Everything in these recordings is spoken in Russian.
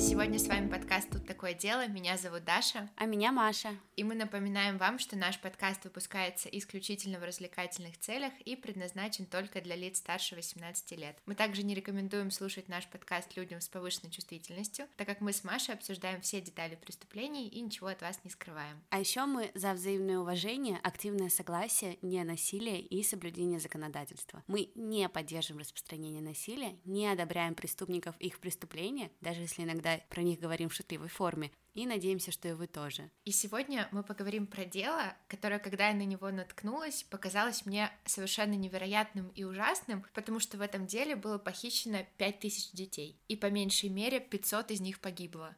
Сегодня с вами подкаст «Тут такое дело». Меня зовут Даша. А меня Маша. И мы напоминаем вам, что наш подкаст выпускается исключительно в развлекательных целях и предназначен только для лиц старше 18 лет. Мы также не рекомендуем слушать наш подкаст людям с повышенной чувствительностью, так как мы с Машей обсуждаем все детали преступлений и ничего от вас не скрываем. А еще мы за взаимное уважение, активное согласие, не насилие и соблюдение законодательства. Мы не поддерживаем распространение насилия, не одобряем преступников их преступления, даже если иногда про них говорим в шутливой форме, и надеемся, что и вы тоже. И сегодня мы поговорим про дело, которое, когда я на него наткнулась, показалось мне совершенно невероятным и ужасным, потому что в этом деле было похищено 5000 детей, и по меньшей мере 500 из них погибло.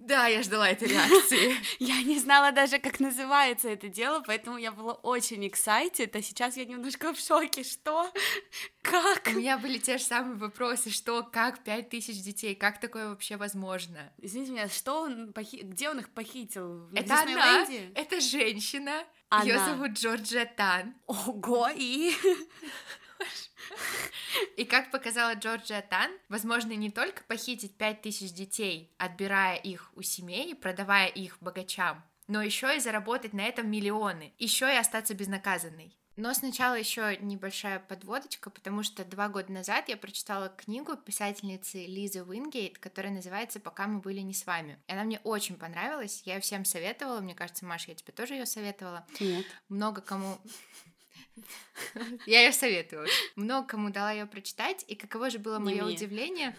Да, я ждала этой реакции. Я не знала даже, как называется это дело, поэтому я была очень excited, а сейчас я немножко в шоке. Что? Как? У меня были те же самые вопросы. Что, как пять тысяч детей? Как такое вообще возможно? Извините меня, что он похи... где он их похитил? В это она, это женщина. Ее зовут Джорджия Танн. Ого, и... И как показала Джорджия Танн, возможно не только похитить 5000 детей, отбирая их у семей, продавая их богачам, но еще и заработать на этом миллионы, еще и остаться безнаказанной. Но сначала еще небольшая подводочка, потому что два года назад я прочитала книгу писательницы Лизы Уингейт, которая называется «Пока мы были не с вами». И она мне очень понравилась, я всем советовала, мне кажется, Маша, я тебе тоже ее советовала. Нет. Много кому... Я ее советую. Много кому дала ее прочитать, и каково же было мое удивление.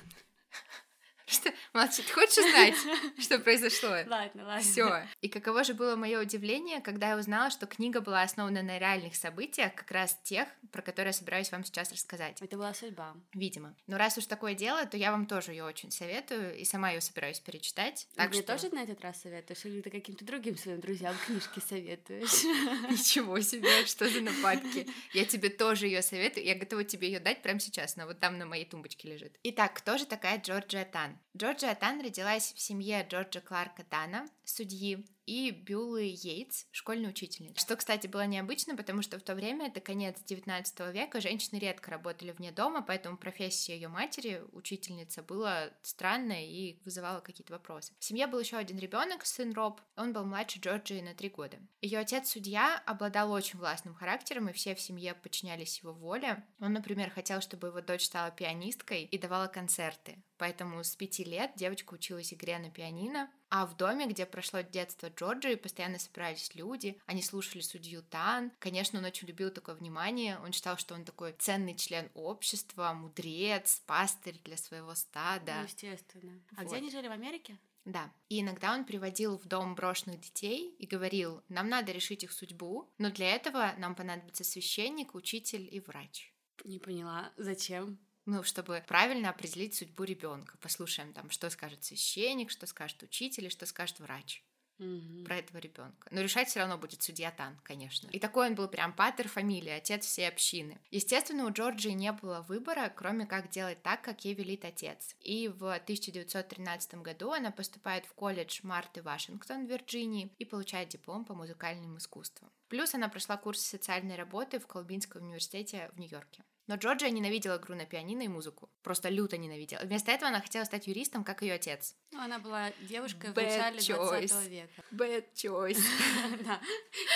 Что, молчи, ты хочешь узнать, что произошло? Ладно, ладно. Все. И каково же было мое удивление, когда я узнала, что книга была основана на реальных событиях, как раз тех, про которые я собираюсь вам сейчас рассказать. Это была судьба. Видимо. Но раз уж такое дело, то я вам тоже ее очень советую, и сама ее собираюсь перечитать. Так Мне что... тоже на этот раз советуешь, или ты каким-то другим своим друзьям книжки советуешь? Ничего себе, что за нападки. Я тебе тоже ее советую, я готова тебе ее дать прямо сейчас, но вот там на моей тумбочке лежит. Итак, кто же такая Джорджия Тан? Джорджия Тан родилась в семье Джорджа Кларка Тана, судьи, и Бюлы Йейтс, школьной учительницы. Что, кстати, было необычно, потому что в то время, это конец 19 века, женщины редко работали вне дома, поэтому профессия ее матери, учительница, была странная и вызывала какие-то вопросы. В семье был еще один ребенок, сын Роб, он был младше Джорджии на три года. Ее отец судья обладал очень властным характером, и все в семье подчинялись его воле. Он, например, хотел, чтобы его дочь стала пианисткой и давала концерты. Поэтому с пяти лет девочка училась игре на пианино, а в доме, где прошло детство Джорджии, постоянно собирались люди, они слушали судью Тан. Конечно, он очень любил такое внимание, он считал, что он такой ценный член общества, мудрец, пастырь для своего стада. Ну, естественно. А вот. где они жили, в Америке? Да. И иногда он приводил в дом брошенных детей и говорил, нам надо решить их судьбу, но для этого нам понадобится священник, учитель и врач. Не поняла, зачем? Ну, чтобы правильно определить судьбу ребенка. Послушаем там, что скажет священник, что скажет учитель и что скажет врач угу. про этого ребенка. Но решать все равно будет судья Тан, конечно. И такой он был прям патер фамилии, отец всей общины. Естественно, у Джорджии не было выбора, кроме как делать так, как ей велит отец. И в 1913 году она поступает в колледж Марты Вашингтон в Вирджинии и получает диплом по музыкальным искусствам. Плюс она прошла курсы социальной работы в Колбинском университете в Нью-Йорке. Но Джорджия ненавидела игру на пианино и музыку. Просто люто ненавидела. Вместо этого она хотела стать юристом, как ее отец. Ну, она была девушкой Bad в начале choice. 20 века. Bad choice. да.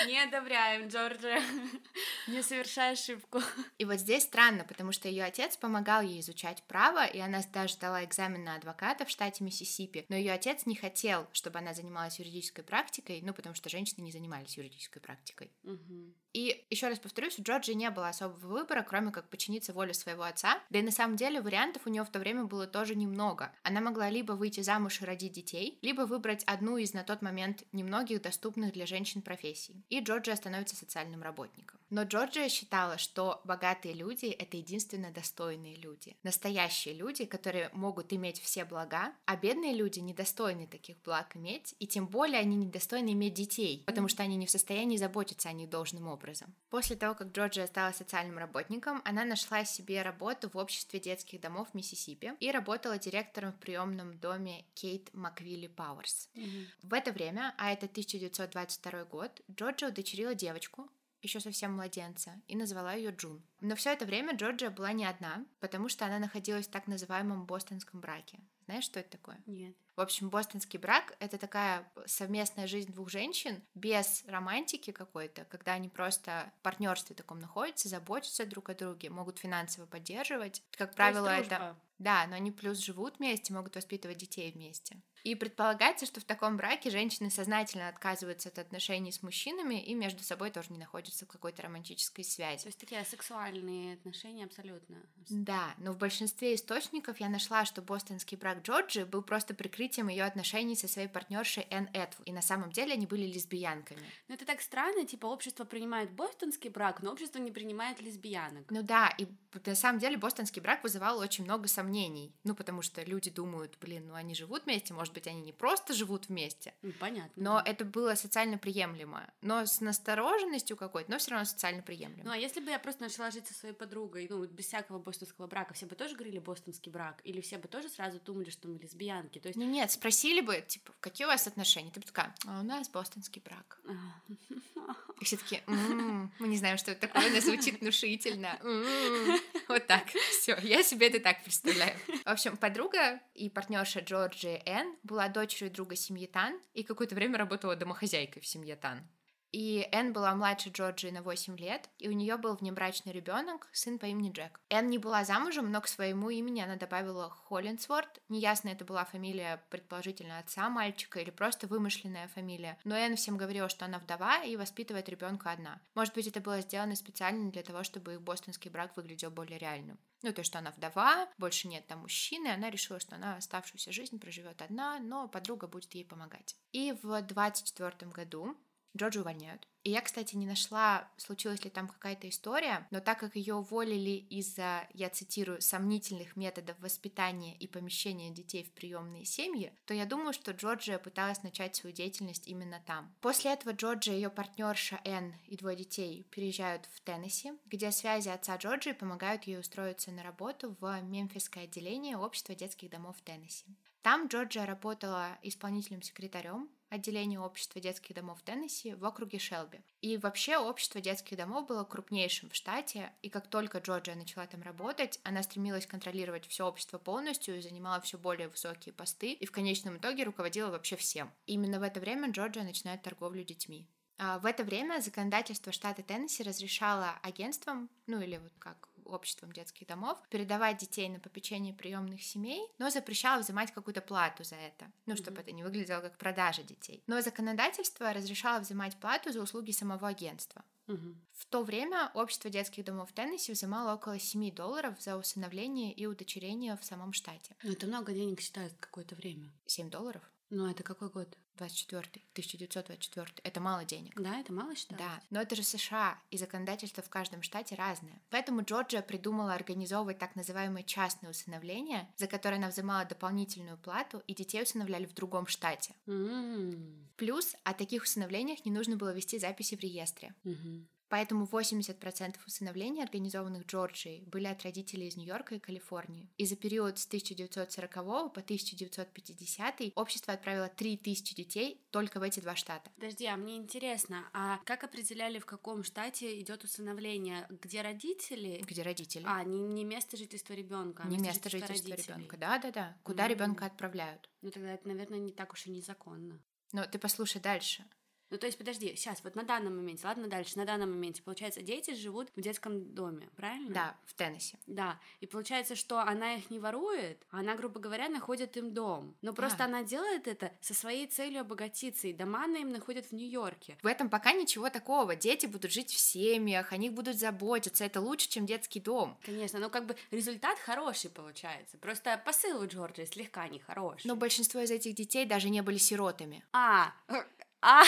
Не одобряем, Джорджия. Не совершай ошибку. И вот здесь странно, потому что ее отец помогал ей изучать право, и она даже дала экзамен на адвоката в штате Миссисипи. Но ее отец не хотел, чтобы она занималась юридической практикой, ну, потому что женщины не занимались юридической практикой. Угу. И еще раз повторюсь, у Джорджи не было особого выбора, кроме как подчиниться воле своего отца. Да и на самом деле вариантов у нее в то время было тоже немного. Она могла либо выйти замуж и родить детей, либо выбрать одну из на тот момент немногих доступных для женщин профессий. И Джорджия становится социальным работником. Но Джорджия считала, что богатые люди — это единственно достойные люди. Настоящие люди, которые могут иметь все блага, а бедные люди недостойны таких благ иметь, и тем более они недостойны иметь детей, потому что они не в состоянии заботиться о них должным образом образом. После того, как Джорджия стала социальным работником, она нашла себе работу в обществе детских домов в Миссисипи и работала директором в приемном доме Кейт Маквилли Пауэрс. Mm-hmm. В это время, а это 1922 год, Джорджия удочерила девочку, еще совсем младенца, и назвала ее Джун. Но все это время Джорджия была не одна, потому что она находилась в так называемом бостонском браке Знаешь, что это такое? Нет. В общем, бостонский брак — это такая совместная жизнь двух женщин без романтики какой-то, когда они просто в партнерстве таком находятся, заботятся друг о друге, могут финансово поддерживать. Как правило, это... Да, но они плюс живут вместе, могут воспитывать детей вместе. И предполагается, что в таком браке женщины сознательно отказываются от отношений с мужчинами и между собой тоже не находятся в какой-то романтической связи. То есть такие сексуальные отношения абсолютно. Да, но в большинстве источников я нашла, что бостонский брак Джорджи был просто прикрытием ее отношений со своей партнершей Энн Этву, и на самом деле они были лесбиянками. Ну это так странно, типа общество принимает бостонский брак, но общество не принимает лесбиянок. Ну да, и на самом деле бостонский брак вызывал очень много сомнений, ну потому что люди думают, блин, ну они живут вместе, может быть, они не просто живут вместе. Ну, понятно. Но да. это было социально приемлемо. Но с настороженностью какой-то, но все равно социально приемлемо. Ну, а если бы я просто начала жить со своей подругой, ну, без всякого бостонского брака, все бы тоже говорили бостонский брак? Или все бы тоже сразу думали, что мы лесбиянки? То есть... Ну, нет, спросили бы, типа, какие у вас отношения? Ты бы такая, а у нас бостонский брак. И все таки мы не знаем, что это такое, но звучит внушительно. Вот так. Все, я себе это так представляю. В общем, подруга и партнерша Джорджи Энн была дочерью друга семьи Тан и какое-то время работала домохозяйкой в семье Тан. И Энн была младше Джорджии на 8 лет, и у нее был внебрачный ребенок, сын по имени Джек. Энн не была замужем, но к своему имени она добавила Холлинсворт. Неясно, это была фамилия, предположительно, отца мальчика или просто вымышленная фамилия. Но Энн всем говорила, что она вдова и воспитывает ребенка одна. Может быть, это было сделано специально для того, чтобы их бостонский брак выглядел более реальным. Ну, то, что она вдова, больше нет там мужчины, она решила, что она оставшуюся жизнь проживет одна, но подруга будет ей помогать. И в 24 году Джорджи увольняют. И я, кстати, не нашла, случилась ли там какая-то история, но так как ее уволили из-за, я цитирую, сомнительных методов воспитания и помещения детей в приемные семьи, то я думаю, что Джорджия пыталась начать свою деятельность именно там. После этого Джорджия и ее партнерша Энн и двое детей переезжают в Теннесси, где связи отца Джорджии помогают ей устроиться на работу в мемфисское отделение общества детских домов в Теннесси. Там Джорджия работала исполнительным секретарем, отделение общества детских домов Теннесси в округе Шелби. И вообще общество детских домов было крупнейшим в штате, и как только Джорджия начала там работать, она стремилась контролировать все общество полностью и занимала все более высокие посты, и в конечном итоге руководила вообще всем. И именно в это время Джорджия начинает торговлю детьми. А в это время законодательство штата Теннесси разрешало агентствам, ну или вот как обществом детских домов, передавать детей на попечение приемных семей, но запрещала взимать какую-то плату за это, ну, чтобы mm-hmm. это не выглядело как продажа детей. Но законодательство разрешало взимать плату за услуги самого агентства. Угу. В то время общество детских домов в Теннесси взимало около 7 долларов за усыновление и удочерение в самом штате. Ну, это много денег считают какое-то время. 7 долларов? Ну, это какой год? 24 1924 Это мало денег. Да, это мало считаю. Да, но это же США, и законодательство в каждом штате разное. Поэтому Джорджия придумала организовывать так называемые частные усыновления, за которые она взимала дополнительную плату, и детей усыновляли в другом штате. Mm-hmm. Плюс о таких усыновлениях не нужно было вести записи в реестре. Mm-hmm. Поэтому 80% усыновлений, организованных Джорджией, были от родителей из Нью-Йорка и Калифорнии. И за период с 1940 по 1950 общество отправило 3000 детей только в эти два штата. Подожди, а мне интересно, а как определяли, в каком штате идет усыновление? Где родители? Где родители? А, не, не место жительства ребенка, а не место, место жительства ребенка. Да, да, да. Куда mm-hmm. ребенка отправляют? Ну тогда это, наверное, не так уж и незаконно. Но ты послушай дальше. Ну, то есть, подожди, сейчас, вот на данном моменте, ладно, дальше, на данном моменте, получается, дети живут в детском доме, правильно? Да, в Теннесси. Да, и получается, что она их не ворует, а она, грубо говоря, находит им дом. Но просто да. она делает это со своей целью обогатиться, и дома она им находит в Нью-Йорке. В этом пока ничего такого. Дети будут жить в семьях, о них будут заботиться, это лучше, чем детский дом. Конечно, но как бы результат хороший получается. Просто посыл у Джорджии слегка нехороший. Но большинство из этих детей даже не были сиротами. А, а...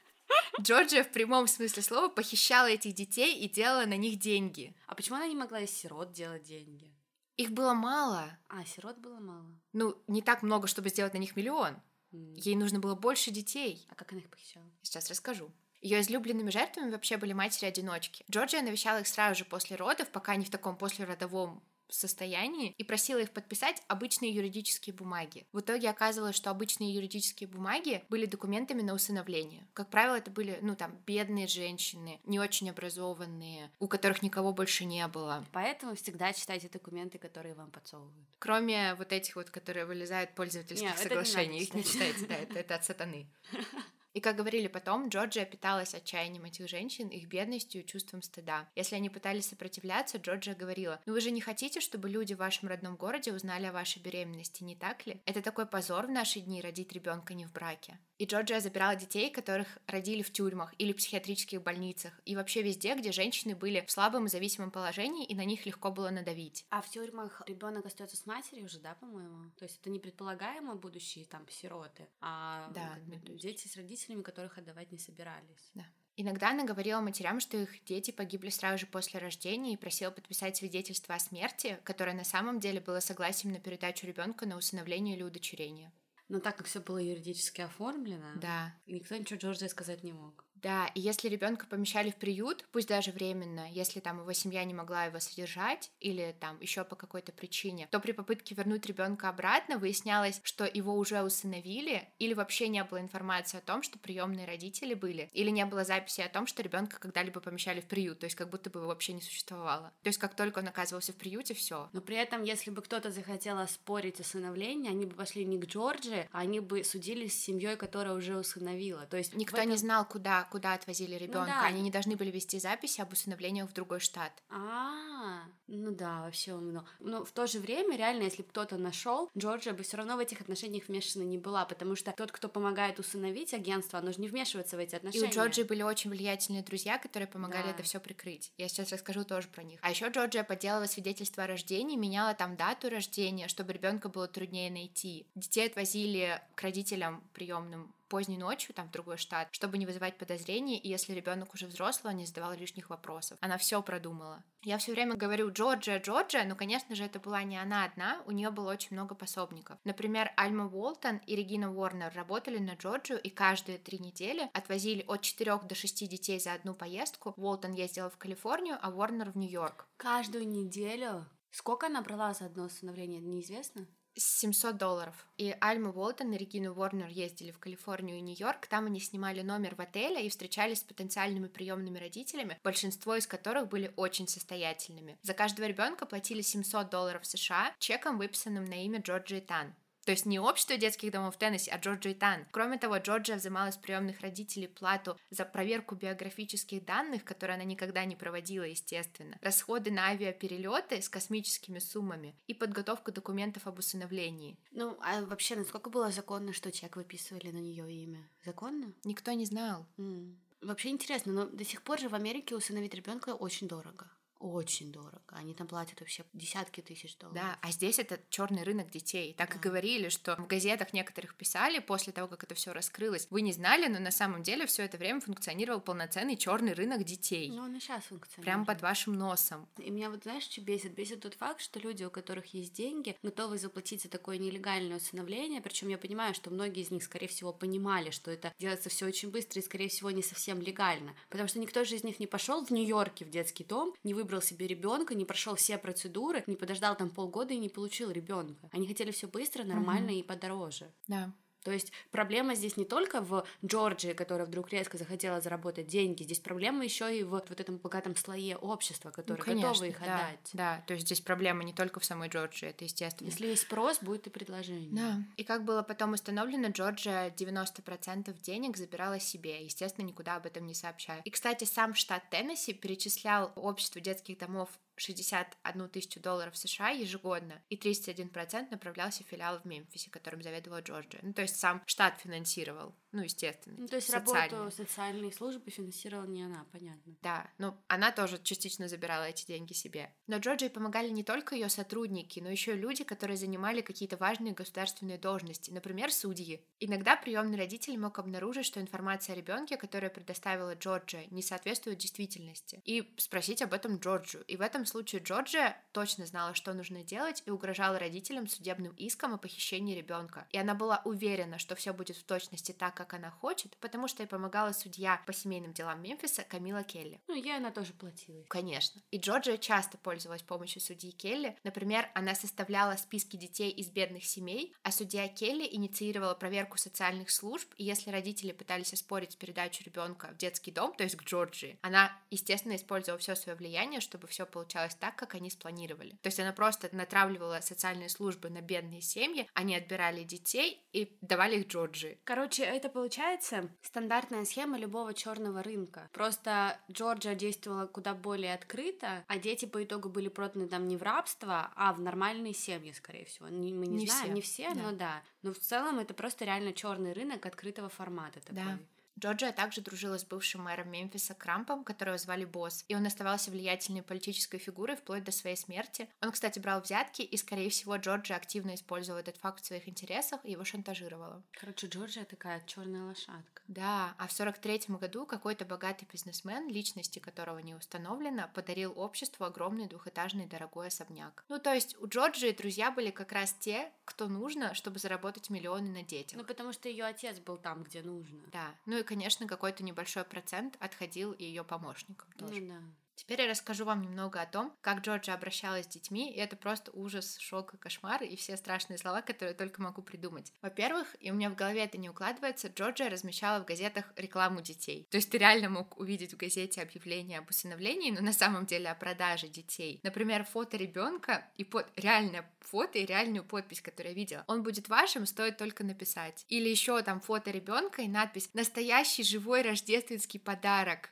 Джорджия в прямом смысле слова похищала этих детей и делала на них деньги. А почему она не могла из сирот делать деньги? Их было мало. А, сирот было мало. Ну, не так много, чтобы сделать на них миллион. Mm. Ей нужно было больше детей. А как она их похищала? Сейчас расскажу. Ее излюбленными жертвами вообще были матери-одиночки. Джорджия навещала их сразу же после родов, пока они в таком послеродовом состоянии и просила их подписать обычные юридические бумаги. В итоге оказывалось, что обычные юридические бумаги были документами на усыновление. Как правило, это были, ну, там, бедные женщины, не очень образованные, у которых никого больше не было. Поэтому всегда читайте документы, которые вам подсовывают. Кроме вот этих вот, которые вылезают пользовательских Нет, соглашений. Не их не читайте, да, это, это от сатаны. И, как говорили потом, Джорджия питалась отчаянием этих женщин, их бедностью и чувством стыда. Если они пытались сопротивляться, Джорджия говорила, ну вы же не хотите, чтобы люди в вашем родном городе узнали о вашей беременности, не так ли? Это такой позор в наши дни родить ребенка не в браке. И Джорджия забирала детей, которых родили в тюрьмах или психиатрических больницах, и вообще везде, где женщины были в слабом и зависимом положении, и на них легко было надавить. А в тюрьмах ребенок остается с матерью уже, да, по-моему? То есть это не предполагаемо будущие там сироты, а да, дети с родителями родителями, которых отдавать не собирались. Да. Иногда она говорила матерям, что их дети погибли сразу же после рождения и просила подписать свидетельство о смерти, которое на самом деле было согласием на передачу ребенка на усыновление или удочерение. Но так как все было юридически оформлено, да. никто ничего Джорджии сказать не мог. Да, и если ребенка помещали в приют, пусть даже временно, если там его семья не могла его содержать или там еще по какой-то причине, то при попытке вернуть ребенка обратно выяснялось, что его уже усыновили, или вообще не было информации о том, что приемные родители были, или не было записи о том, что ребенка когда-либо помещали в приют, то есть как будто бы его вообще не существовало. То есть как только он оказывался в приюте, все. Но при этом, если бы кто-то захотел оспорить усыновление, они бы пошли не к Джорджи, а они бы судились с семьей, которая уже усыновила. То есть никто этом... не знал, куда куда отвозили ребенка. Ну, да. Они не должны были вести записи об усыновлениях в другой штат. А, ну да, вообще умно. Но в то же время, реально, если бы кто-то нашел, Джорджия бы все равно в этих отношениях вмешана не была, потому что тот, кто помогает усыновить агентство, оно же не вмешивается в эти отношения. И у Джорджии были очень влиятельные друзья, которые помогали да. это все прикрыть. Я сейчас расскажу тоже про них. А еще Джорджия подделала свидетельство о рождении, меняла там дату рождения, чтобы ребенка было труднее найти. Детей отвозили к родителям приемным поздней ночью, там, в другой штат, чтобы не вызывать подозрений, и если ребенок уже взрослый, он не задавал лишних вопросов. Она все продумала. Я все время говорю Джорджия, Джорджия, но, конечно же, это была не она одна, у нее было очень много пособников. Например, Альма Уолтон и Регина Уорнер работали на Джорджию, и каждые три недели отвозили от 4 до 6 детей за одну поездку. Уолтон ездила в Калифорнию, а Уорнер в Нью-Йорк. Каждую неделю? Сколько она брала за одно усыновление, неизвестно? 700 долларов. И Альма Уолтон и Регина Уорнер ездили в Калифорнию и Нью-Йорк. Там они снимали номер в отеле и встречались с потенциальными приемными родителями, большинство из которых были очень состоятельными. За каждого ребенка платили 700 долларов США чеком, выписанным на имя Джорджи Тан. То есть не общество детских домов Теннесси, а Джорджия Тан. Кроме того, Джорджия взимала с приемных родителей плату за проверку биографических данных, которые она никогда не проводила, естественно, расходы на авиаперелеты с космическими суммами и подготовку документов об усыновлении. Ну, а вообще, насколько было законно, что чек выписывали на нее имя? Законно? Никто не знал. Mm. Вообще интересно, но до сих пор же в Америке усыновить ребенка очень дорого очень дорого. Они там платят вообще десятки тысяч долларов. Да, а здесь это черный рынок детей. Так да. и говорили, что в газетах некоторых писали после того, как это все раскрылось. Вы не знали, но на самом деле все это время функционировал полноценный черный рынок детей. Ну, он и сейчас функционирует. Прямо под вашим носом. И меня вот знаешь, что бесит? Бесит тот факт, что люди, у которых есть деньги, готовы заплатить за такое нелегальное усыновление. Причем я понимаю, что многие из них, скорее всего, понимали, что это делается все очень быстро и, скорее всего, не совсем легально. Потому что никто же из них не пошел в Нью-Йорке в детский дом, не выбрал выбрал себе ребенка, не прошел все процедуры, не подождал там полгода и не получил ребенка. Они хотели все быстро, нормально mm-hmm. и подороже. Да. То есть проблема здесь не только в Джорджии, которая вдруг резко захотела заработать деньги, здесь проблема еще и в вот этом богатом слое общества, которое ну, конечно, готово их да, отдать. Да, то есть здесь проблема не только в самой Джорджии, это естественно. Если есть спрос, будет и предложение. Да. И как было потом установлено, Джорджия 90% денег забирала себе, естественно, никуда об этом не сообщая. И, кстати, сам штат Теннесси перечислял обществу детских домов 61 тысячу долларов США ежегодно, и 31% направлялся в филиал в Мемфисе, которым заведовала Джорджия. Ну, то есть сам штат финансировал, ну, естественно. Ну, то есть работу социальной службы финансировала не она, понятно. Да, ну, она тоже частично забирала эти деньги себе. Но Джорджии помогали не только ее сотрудники, но еще и люди, которые занимали какие-то важные государственные должности, например, судьи. Иногда приемный родитель мог обнаружить, что информация о ребенке, которую предоставила Джорджия, не соответствует действительности, и спросить об этом Джорджию. И в этом случае Джорджия точно знала, что нужно делать, и угрожала родителям судебным иском о похищении ребенка. И она была уверена, что все будет в точности так, как она хочет, потому что ей помогала судья по семейным делам Мемфиса Камила Келли. Ну, ей она тоже платила. Конечно. И Джорджия часто пользовалась помощью судьи Келли. Например, она составляла списки детей из бедных семей, а судья Келли инициировала проверку социальных служб, и если родители пытались оспорить передачу ребенка в детский дом, то есть к Джорджии, она, естественно, использовала все свое влияние, чтобы все получалось так, как они спланировали. То есть она просто натравливала социальные службы на бедные семьи, они отбирали детей и давали их Джорджии. Короче, это получается стандартная схема любого черного рынка. Просто Джорджия действовала куда более открыто, а дети по итогу были проданы там не в рабство, а в нормальные семьи, скорее всего. Мы не, не знаем, все. не все, да. но да. Но в целом это просто реально черный рынок открытого формата такой. Да. Джорджия также дружила с бывшим мэром Мемфиса Крампом, которого звали Босс, и он оставался влиятельной политической фигурой вплоть до своей смерти. Он, кстати, брал взятки, и, скорее всего, Джорджия активно использовала этот факт в своих интересах и его шантажировала. Короче, Джорджия такая черная лошадка. Да, а в 43 году какой-то богатый бизнесмен, личности которого не установлено, подарил обществу огромный двухэтажный дорогой особняк. Ну, то есть у Джорджии друзья были как раз те, кто нужно, чтобы заработать миллионы на детях. Ну, потому что ее отец был там, где нужно. Да, ну и, конечно, какой-то небольшой процент отходил и ее помощникам тоже. Ну, да. Теперь я расскажу вам немного о том, как Джорджа обращалась с детьми, и это просто ужас, шок и кошмар, и все страшные слова, которые только могу придумать. Во-первых, и у меня в голове это не укладывается, Джорджа размещала в газетах рекламу детей. То есть ты реально мог увидеть в газете объявление об усыновлении, но на самом деле о продаже детей. Например, фото ребенка и под... реальное фото и реальную подпись, которую я видела. Он будет вашим, стоит только написать. Или еще там фото ребенка и надпись «Настоящий живой рождественский подарок».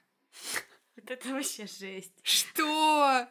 Вот это вообще жесть. Что?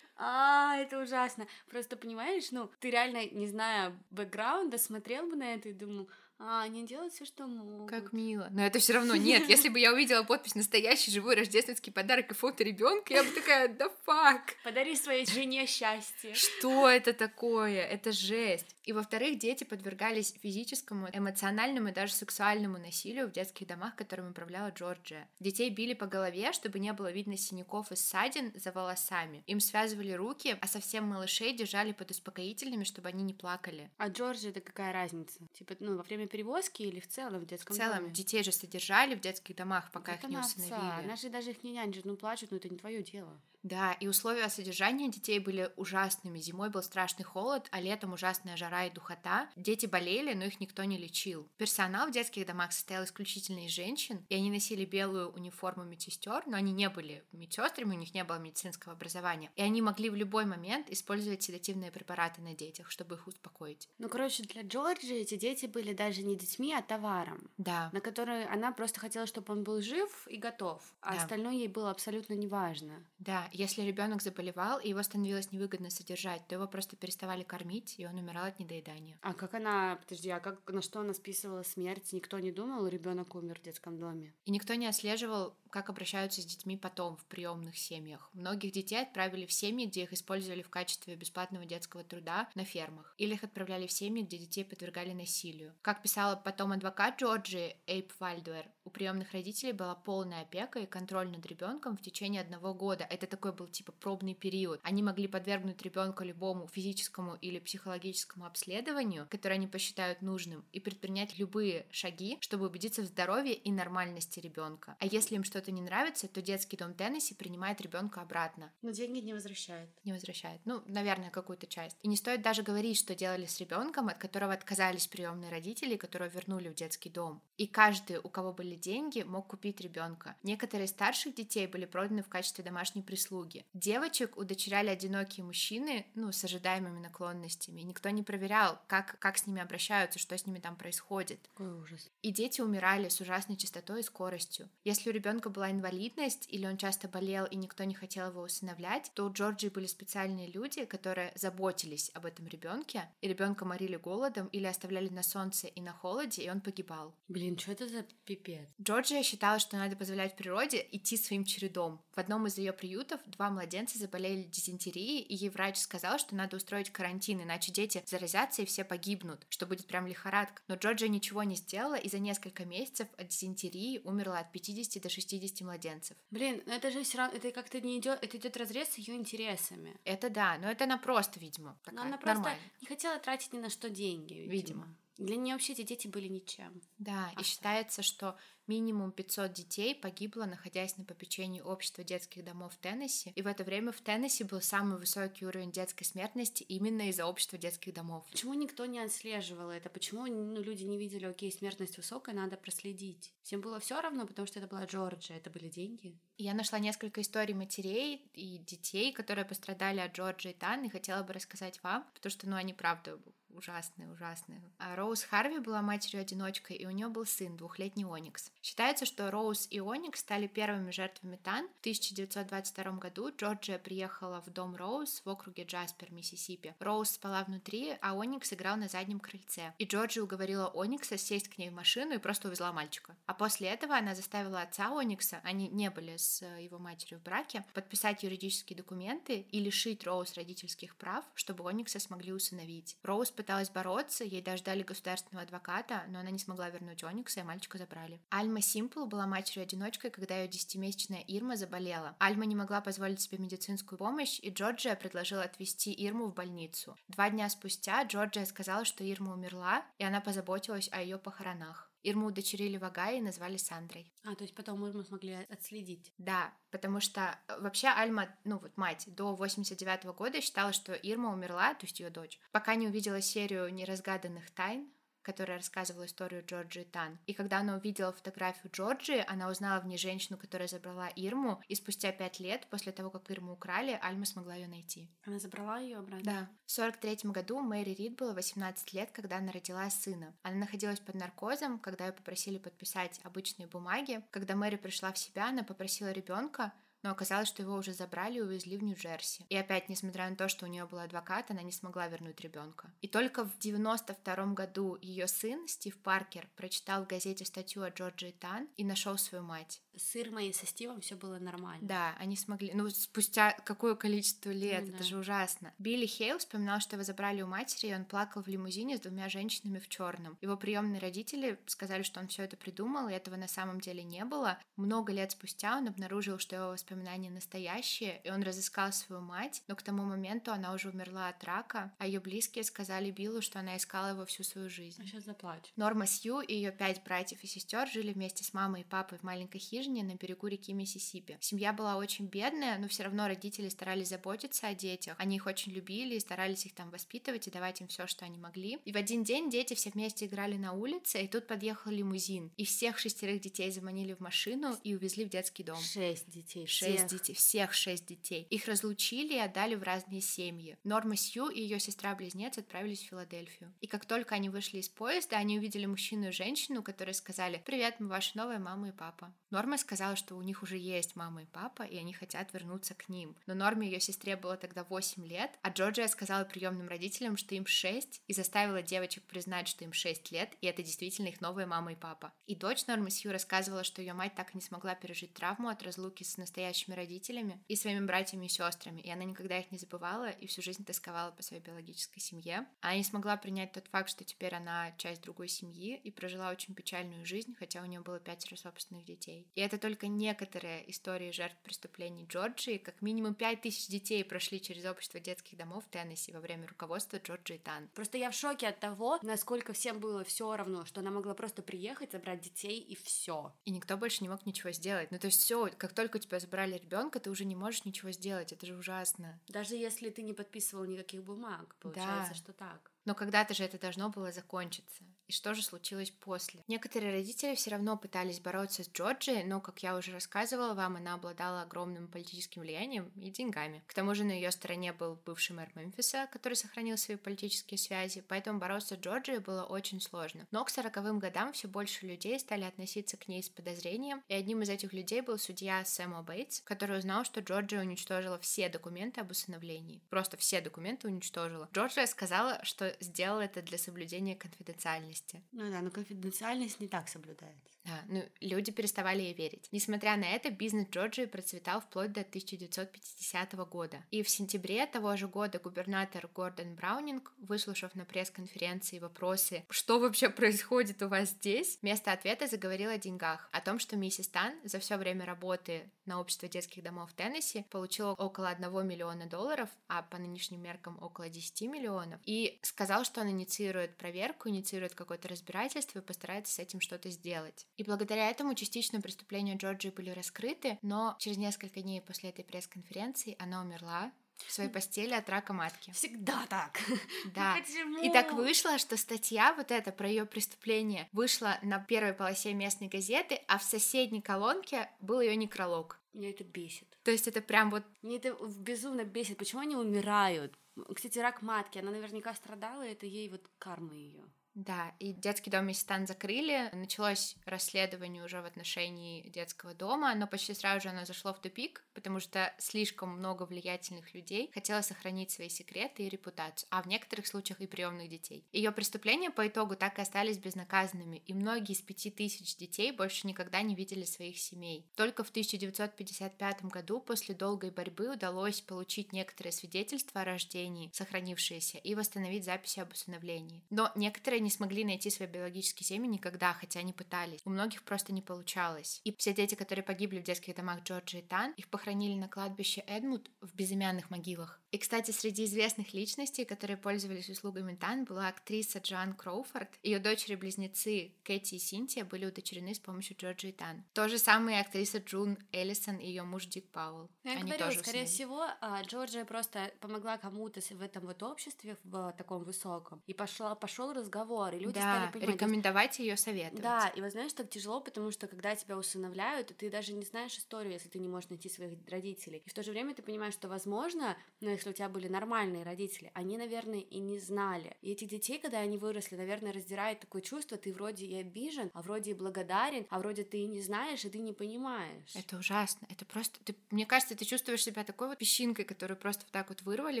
А, это ужасно. Просто понимаешь, ну, ты реально, не зная бэкграунда, смотрел бы на это и думал, а, они делают все, что могут. Как мило. Но это все равно нет. Если бы я увидела подпись «Настоящий живой рождественский подарок» и фото ребенка, я бы такая, да фак. Подари своей жене счастье. Что это такое? Это жесть. И во-вторых, дети подвергались физическому, эмоциональному и даже сексуальному насилию в детских домах, которым управляла Джорджия. Детей били по голове, чтобы не было видно синяков и ссадин за волосами. Им связывали руки, а совсем малышей держали под успокоительными, чтобы они не плакали. А Джорджия это какая разница? Типа, ну, во время перевозки или в целом в детском В целом, доме? детей же содержали в детских домах, пока это их не усыновили. Она же даже их не нянчит, ну плачут, но это не твое дело. Да, и условия содержания детей были ужасными. Зимой был страшный холод, а летом ужасная жара и духота. Дети болели, но их никто не лечил. Персонал в детских домах состоял исключительно из женщин, и они носили белую униформу медсестер, но они не были медсестрами, у них не было медицинского образования. И они могли в любой момент использовать седативные препараты на детях, чтобы их успокоить. Ну, короче, для Джорджи эти дети были даже не детьми, а товаром. Да. На который она просто хотела, чтобы он был жив и готов, а Да. остальное ей было абсолютно неважно. Да, если ребенок заболевал и его становилось невыгодно содержать, то его просто переставали кормить, и он умирал от недоедания. А как она, подожди, а как на что она списывала смерть? Никто не думал, ребенок умер в детском доме. И никто не отслеживал, как обращаются с детьми потом в приемных семьях. Многих детей отправили в семьи, где их использовали в качестве бесплатного детского труда на фермах. Или их отправляли в семьи, где детей подвергали насилию. Как писала потом адвокат Джорджи Эйп Вальдуэр, у приемных родителей была полная опека и контроль над ребенком в течение одного года. Это такой был типа пробный период. Они могли подвергнуть ребенка любому физическому или психологическому обследованию, которое они посчитают нужным, и предпринять любые шаги, чтобы убедиться в здоровье и нормальности ребенка. А если им что-то не нравится, то детский дом Теннесси принимает ребенка обратно. Но деньги не возвращает. Не возвращает. Ну, наверное, какую-то часть. И не стоит даже говорить, что делали с ребенком, от которого отказались приемные родители, которого вернули в детский дом. И каждый, у кого были деньги, мог купить ребенка. Некоторые из старших детей были проданы в качестве домашней прислуги. Девочек удочеряли одинокие мужчины, ну, с ожидаемыми наклонностями. Никто не проверял, как, как с ними обращаются, что с ними там происходит. Какой ужас. И дети умирали с ужасной частотой и скоростью. Если у ребенка была инвалидность или он часто болел и никто не хотел его усыновлять, то у Джорджии были специальные люди, которые заботились об этом ребенке, и ребенка морили голодом или оставляли на солнце и на холоде, и он погибал. Блин, что это за пипец? Джорджия считала, что надо позволять природе идти своим чередом. В одном из ее приютов два младенца заболели дизентерией, и ей врач сказал, что надо устроить карантин, иначе дети заразятся и все погибнут, что будет прям лихорадка. Но Джорджия ничего не сделала, и за несколько месяцев от дизентерии умерло от 50 до 60 младенцев. Блин, ну это же все равно, это как-то не идет, это идет разрез с ее интересами. Это да, но это она просто, видимо, Но такая, она просто нормально. не хотела тратить ни на что деньги, видимо. Видимо. Для нее вообще эти дети были ничем. Да, и считается, что минимум 500 детей погибло, находясь на попечении общества детских домов в Теннесси. И в это время в Теннесси был самый высокий уровень детской смертности именно из-за общества детских домов. Почему никто не отслеживал это? Почему ну, люди не видели, окей, смертность высокая, надо проследить? Всем было все равно, потому что это была Джорджия, это были деньги. Я нашла несколько историй матерей и детей, которые пострадали от Джорджии Тан, и хотела бы рассказать вам, потому что, ну, они правда ужасные, ужасные. А Роуз Харви была матерью-одиночкой, и у нее был сын, двухлетний Оникс. Считается, что Роуз и Оникс стали первыми жертвами Тан. В 1922 году Джорджия приехала в дом Роуз в округе Джаспер, Миссисипи. Роуз спала внутри, а Оникс играл на заднем крыльце. И Джорджия уговорила Оникса сесть к ней в машину и просто увезла мальчика. А после этого она заставила отца Оникса, они не были с его матерью в браке, подписать юридические документы и лишить Роуз родительских прав, чтобы Оникса смогли усыновить. Роуз пыталась бороться, ей даже дали государственного адвоката, но она не смогла вернуть Оникса, и мальчика забрали. Альма Симпл была матерью-одиночкой, когда ее десятимесячная Ирма заболела. Альма не могла позволить себе медицинскую помощь, и Джорджия предложила отвезти Ирму в больницу. Два дня спустя Джорджия сказала, что Ирма умерла, и она позаботилась о ее похоронах. Ирму удочерили в Агае и назвали Сандрой. А, то есть потом Ирму смогли отследить? Да, потому что э, вообще Альма, ну вот мать, до 89 -го года считала, что Ирма умерла, то есть ее дочь, пока не увидела серию неразгаданных тайн, которая рассказывала историю Джорджи Тан. И когда она увидела фотографию Джорджи, она узнала в ней женщину, которая забрала Ирму, и спустя пять лет после того, как Ирму украли, Альма смогла ее найти. Она забрала ее обратно? Да. В 43 году Мэри Рид было 18 лет, когда она родила сына. Она находилась под наркозом, когда ее попросили подписать обычные бумаги. Когда Мэри пришла в себя, она попросила ребенка, но оказалось, что его уже забрали и увезли в Нью-Джерси. И опять, несмотря на то, что у нее был адвокат, она не смогла вернуть ребенка. И только в 92 году ее сын, Стив Паркер, прочитал в газете статью о Джорджи Тан и нашел свою мать. С Ирмой и со Стивом все было нормально. Да, они смогли. Ну, спустя какое количество лет, ну, это да. же ужасно. Билли Хейл вспоминал, что его забрали у матери, и он плакал в лимузине с двумя женщинами в черном. Его приемные родители сказали, что он все это придумал, и этого на самом деле не было. Много лет спустя он обнаружил, что его воспоминания воспоминания настоящие, и он разыскал свою мать, но к тому моменту она уже умерла от рака, а ее близкие сказали Биллу, что она искала его всю свою жизнь. Я сейчас заплачу. Норма Сью и ее пять братьев и сестер жили вместе с мамой и папой в маленькой хижине на берегу реки Миссисипи. Семья была очень бедная, но все равно родители старались заботиться о детях. Они их очень любили и старались их там воспитывать и давать им все, что они могли. И в один день дети все вместе играли на улице, и тут подъехал лимузин. И всех шестерых детей заманили в машину и увезли в детский дом. Шесть детей. Шесть шесть детей, всех шесть детей. Их разлучили и отдали в разные семьи. Норма Сью и ее сестра-близнец отправились в Филадельфию. И как только они вышли из поезда, они увидели мужчину и женщину, которые сказали «Привет, мы ваши новые мама и папа». Норма сказала, что у них уже есть мама и папа, и они хотят вернуться к ним. Но Норме ее сестре было тогда 8 лет, а Джорджия сказала приемным родителям, что им 6, и заставила девочек признать, что им 6 лет, и это действительно их новые мама и папа. И дочь Нормы Сью рассказывала, что ее мать так и не смогла пережить травму от разлуки с настоящими родителями, и своими братьями и сестрами, и она никогда их не забывала и всю жизнь тосковала по своей биологической семье. Она не смогла принять тот факт, что теперь она часть другой семьи и прожила очень печальную жизнь, хотя у нее было пятеро собственных детей. И это только некоторые истории жертв преступлений Джорджии. Как минимум пять тысяч детей прошли через общество детских домов в Теннесси во время руководства Джорджии Тан. Просто я в шоке от того, насколько всем было все равно, что она могла просто приехать, забрать детей и все. И никто больше не мог ничего сделать. Ну то есть все, как только у тебя забрали ребенка, ты уже не можешь ничего сделать. Это же ужасно. Даже если ты не подписывал никаких бумаг, получается, да. что так. Но когда-то же это должно было закончиться. И что же случилось после? Некоторые родители все равно пытались бороться с Джорджи, но, как я уже рассказывала вам, она обладала огромным политическим влиянием и деньгами. К тому же на ее стороне был бывший мэр Мемфиса, который сохранил свои политические связи, поэтому бороться с Джорджией было очень сложно. Но к сороковым годам все больше людей стали относиться к ней с подозрением, и одним из этих людей был судья Сэм Бейтс, который узнал, что Джорджия уничтожила все документы об усыновлении. Просто все документы уничтожила. Джорджия сказала, что сделал это для соблюдения конфиденциальности. Ну да, но конфиденциальность не так соблюдается. Да, ну люди переставали ей верить. Несмотря на это, бизнес Джорджии процветал вплоть до 1950 года. И в сентябре того же года губернатор Гордон Браунинг, выслушав на пресс-конференции вопросы, что вообще происходит у вас здесь, вместо ответа заговорил о деньгах, о том, что миссис Тан за все время работы на общество детских домов в Теннесси получила около 1 миллиона долларов, а по нынешним меркам около 10 миллионов, и сказал, что он инициирует проверку, инициирует какое-то разбирательство и постарается с этим что-то сделать. И благодаря этому частично преступления Джорджии были раскрыты, но через несколько дней после этой пресс-конференции она умерла, в своей постели от рака матки. Всегда так. Да. Почему? И так вышло, что статья вот эта про ее преступление вышла на первой полосе местной газеты, а в соседней колонке был ее некролог. Меня это бесит. То есть это прям вот... Мне это безумно бесит. Почему они умирают? Кстати, рак матки, она наверняка страдала, и это ей вот карма ее. Да, и детский дом Мистан закрыли. Началось расследование уже в отношении детского дома, но почти сразу же оно зашло в тупик, потому что слишком много влиятельных людей хотело сохранить свои секреты и репутацию, а в некоторых случаях и приемных детей. Ее преступления по итогу так и остались безнаказанными, и многие из пяти тысяч детей больше никогда не видели своих семей. Только в 1955 году после долгой борьбы удалось получить некоторые свидетельства о рождении, сохранившиеся, и восстановить записи об усыновлении. Но некоторые не смогли найти свои биологические семьи никогда, хотя они пытались. У многих просто не получалось. И все дети, которые погибли в детских домах Джорджи и Тан, их похоронили на кладбище Эдмунд в безымянных могилах. И, кстати, среди известных личностей, которые пользовались услугами Тан, была актриса Джоан Кроуфорд. Ее дочери-близнецы Кэти и Синтия были удочерены с помощью Джорджи и Тан. То же самое актриса Джун Эллисон и ее муж Дик Пауэлл. Я Они говорю, тоже скорее усыновили. всего, а, Джорджия просто помогла кому-то в этом вот обществе, в таком высоком, и пошла, пошел разговор, и люди да, стали понимать. рекомендовать ее советовать. Да, и вот знаешь, так тяжело, потому что когда тебя усыновляют, ты даже не знаешь историю, если ты не можешь найти своих родителей. И в то же время ты понимаешь, что, возможно, ну, если у тебя были нормальные родители, они, наверное, и не знали. И этих детей, когда они выросли, наверное, раздирает такое чувство, ты вроде и обижен, а вроде и благодарен, а вроде ты и не знаешь, и ты не понимаешь. Это ужасно. Это просто... Ты, мне кажется, ты чувствуешь себя такой вот песчинкой, которую просто вот так вот вырвали,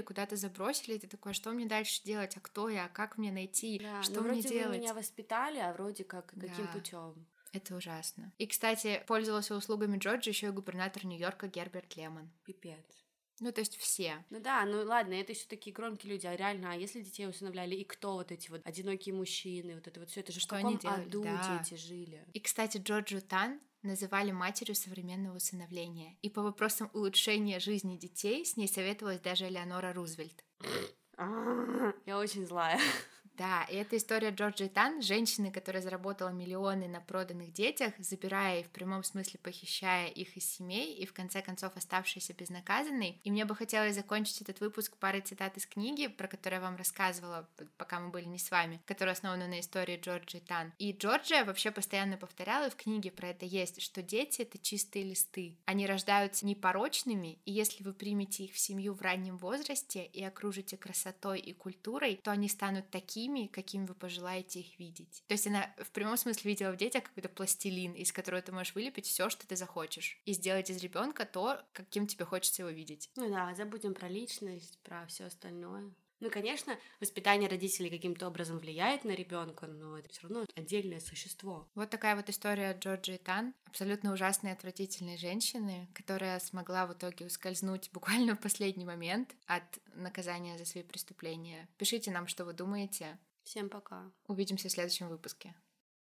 куда-то забросили, и ты такой, «А что мне дальше делать, а кто я, а как мне найти, Да, что ну, мне вроде делать? вы меня воспитали, а вроде как каким Да. путем? Это ужасно. И, кстати, пользовался услугами Джорджа еще и губернатор Нью-Йорка Герберт Лемон. Пипец. Ну, то есть все. Ну да, ну ладно, это еще такие громкие люди, а реально, а если детей усыновляли, и кто вот эти вот одинокие мужчины, вот это вот все, это же Что они делали? аду Да. дети жили? И, кстати, Джорджу Тан называли матерью современного усыновления. И по вопросам улучшения жизни детей с ней советовалась даже Элеонора Рузвельт. Я очень злая. Да, и это история Джорджи Тан, женщины, которая заработала миллионы на проданных детях, забирая и в прямом смысле похищая их из семей, и в конце концов оставшиеся безнаказанной. И мне бы хотелось закончить этот выпуск парой цитат из книги, про которую я вам рассказывала, пока мы были не с вами, которая основана на истории Джорджи Тан. И Джорджия вообще постоянно повторяла, и в книге про это есть, что дети — это чистые листы. Они рождаются непорочными, и если вы примете их в семью в раннем возрасте и окружите красотой и культурой, то они станут такими, какими вы пожелаете их видеть. То есть она в прямом смысле видела в детях какой-то пластилин, из которого ты можешь вылепить все, что ты захочешь, и сделать из ребенка то, каким тебе хочется его видеть. Ну да, забудем про личность, про все остальное. Ну, конечно, воспитание родителей каким-то образом влияет на ребенка, но это все равно отдельное существо. Вот такая вот история Джорджи Тан, абсолютно ужасной отвратительной женщины, которая смогла в итоге ускользнуть буквально в последний момент от наказания за свои преступления. Пишите нам, что вы думаете. Всем пока. Увидимся в следующем выпуске.